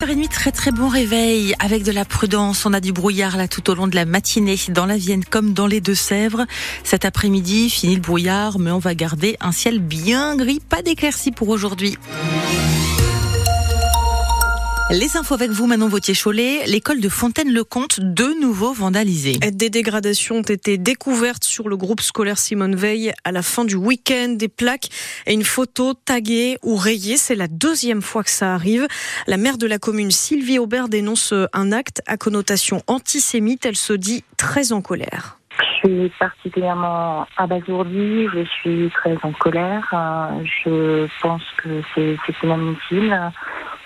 h très très bon réveil avec de la prudence. On a du brouillard là tout au long de la matinée dans la Vienne comme dans les Deux-Sèvres. Cet après-midi, fini le brouillard, mais on va garder un ciel bien gris, pas d'éclaircies pour aujourd'hui. Les infos avec vous, Manon Vautier-Cholet. L'école de Fontaine-le-Comte, de nouveau vandalisée. Des dégradations ont été découvertes sur le groupe scolaire Simone Veil à la fin du week-end. Des plaques et une photo taguée ou rayée. C'est la deuxième fois que ça arrive. La maire de la commune, Sylvie Aubert, dénonce un acte à connotation antisémite. Elle se dit très en colère. Je suis particulièrement abasourdie, je suis très en colère. Je pense que c'est inadmissible.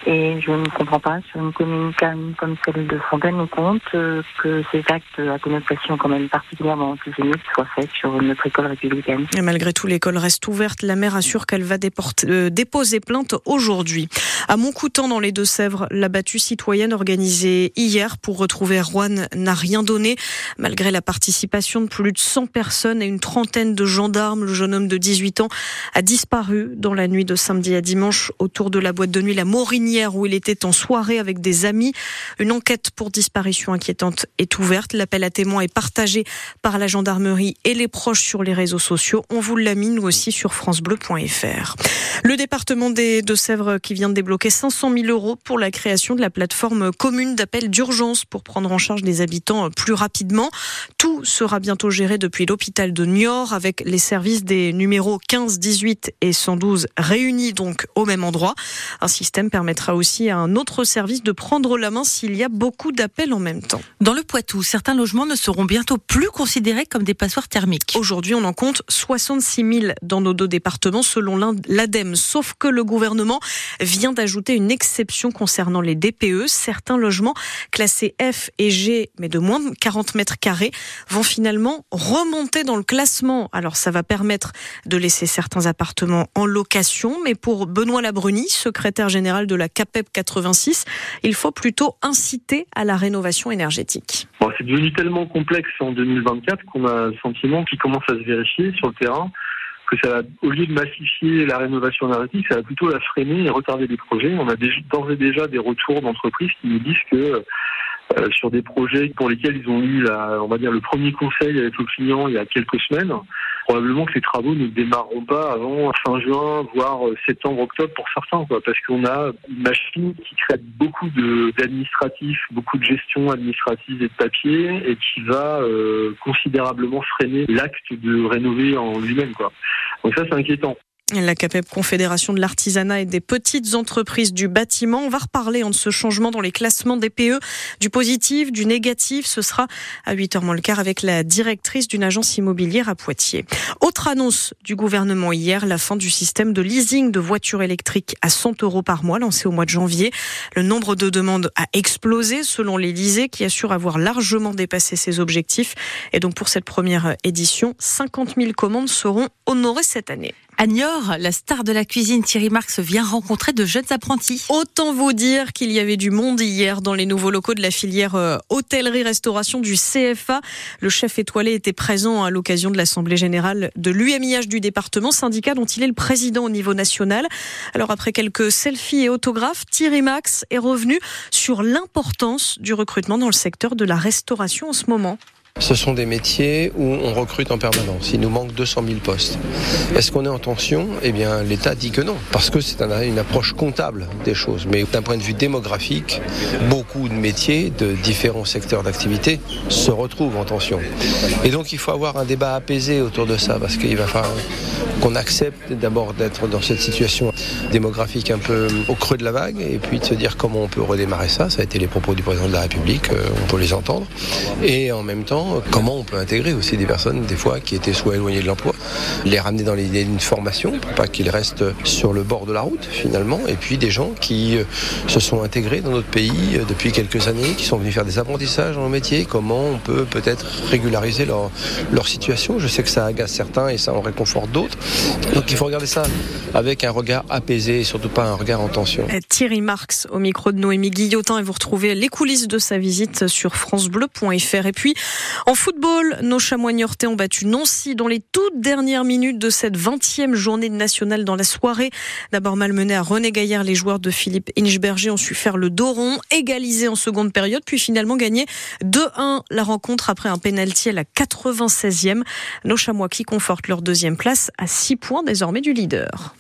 Et je ne comprends pas, sur une commune comme celle de Fontaine-le-Comte, euh, que ces actes à connotation quand même particulièrement antisémite soient faits sur notre école républicaine. Malgré tout, l'école reste ouverte. La maire assure qu'elle va euh, déposer plainte aujourd'hui. À Montcoutan, dans les Deux-Sèvres, la battue citoyenne organisée hier pour retrouver Juan n'a rien donné. Malgré la participation de plus de 100 personnes et une trentaine de gendarmes, le jeune homme de 18 ans a disparu dans la nuit de samedi à dimanche autour de la boîte de nuit La Morigny où il était en soirée avec des amis. Une enquête pour disparition inquiétante est ouverte. L'appel à témoins est partagé par la gendarmerie et les proches sur les réseaux sociaux. On vous l'a mis nous aussi sur francebleu.fr. Le département des Deux-Sèvres qui vient de débloquer 500 000 euros pour la création de la plateforme commune d'appel d'urgence pour prendre en charge des habitants plus rapidement. Tout sera bientôt géré depuis l'hôpital de Niort avec les services des numéros 15, 18 et 112 réunis donc au même endroit. Un système permettra aussi à un autre service de prendre la main s'il y a beaucoup d'appels en même temps. Dans le Poitou, certains logements ne seront bientôt plus considérés comme des passoires thermiques. Aujourd'hui, on en compte 66 000 dans nos deux départements selon l'ADEME. Sauf que le gouvernement vient d'ajouter une exception concernant les DPE. Certains logements classés F et G, mais de moins de 40 mètres carrés, vont finalement remonter dans le classement. Alors ça va permettre de laisser certains appartements en location, mais pour Benoît Labruni, secrétaire général de la CAPEP 86, il faut plutôt inciter à la rénovation énergétique. c'est devenu tellement complexe en 2024 qu'on a le sentiment qu'il commence à se vérifier sur le terrain que ça, au lieu de massifier la rénovation énergétique, ça va plutôt la freiner et retarder les projets. On a d'ores et déjà des retours d'entreprises qui nous disent que euh, sur des projets pour lesquels ils ont eu, on va dire, le premier conseil avec le client il y a quelques semaines. Probablement que ces travaux ne démarreront pas avant fin juin, voire euh, septembre, octobre pour certains, quoi, parce qu'on a une machine qui crée beaucoup d'administratifs, beaucoup de gestion administrative et de papier, et qui va euh, considérablement freiner l'acte de rénover en lui-même. Quoi. Donc ça, c'est inquiétant. La CAPEP, Confédération de l'artisanat et des petites entreprises du bâtiment. Va reparler de ce changement dans les classements des PE, du positif, du négatif. Ce sera à 8h moins le quart avec la directrice d'une agence immobilière à Poitiers. Autre annonce du gouvernement hier, la fin du système de leasing de voitures électriques à 100 euros par mois lancé au mois de janvier. Le nombre de demandes a explosé selon l'Elysée qui assure avoir largement dépassé ses objectifs. Et donc pour cette première édition, 50 000 commandes seront honorées cette année. À Niort, la star de la cuisine Thierry Marx vient rencontrer de jeunes apprentis. Autant vous dire qu'il y avait du monde hier dans les nouveaux locaux de la filière euh, hôtellerie-restauration du CFA. Le chef étoilé était présent à l'occasion de l'Assemblée générale de l'UMIH du département, syndicat dont il est le président au niveau national. Alors après quelques selfies et autographes, Thierry Marx est revenu sur l'importance du recrutement dans le secteur de la restauration en ce moment. Ce sont des métiers où on recrute en permanence. Il nous manque 200 000 postes. Est-ce qu'on est en tension? Eh bien, l'État dit que non, parce que c'est une approche comptable des choses. Mais d'un point de vue démographique, beaucoup de métiers de différents secteurs d'activité se retrouvent en tension. Et donc, il faut avoir un débat apaisé autour de ça, parce qu'il va falloir qu'on accepte d'abord d'être dans cette situation démographique un peu au creux de la vague, et puis de se dire comment on peut redémarrer ça. Ça a été les propos du président de la République, euh, on peut les entendre. Et en même temps, comment on peut intégrer aussi des personnes, des fois, qui étaient soit éloignées de l'emploi, les ramener dans l'idée d'une formation pour pas qu'ils restent sur le bord de la route, finalement, et puis des gens qui euh, se sont intégrés dans notre pays euh, depuis quelques années, qui sont venus faire des apprentissages dans le métier, comment on peut peut-être régulariser leur, leur situation? Je sais que ça agace certains et ça en réconforte d'autres. Donc il faut regarder ça avec un regard apaisé et surtout pas un regard en tension. Thierry Marx au micro de Noémie Guillotin et vous retrouvez les coulisses de sa visite sur francebleu.fr. Et puis, En football, nos chamois niortais ont battu Nancy dans les toutes dernières minutes de cette 20e journée nationale dans la soirée. D'abord malmené à René Gaillard, les joueurs de Philippe Inchberger ont su faire le dos rond, égaliser en seconde période, puis finalement gagner 2-1 la rencontre après un pénalty à la 96e. Nos chamois qui confortent leur deuxième place à 6 points désormais du leader.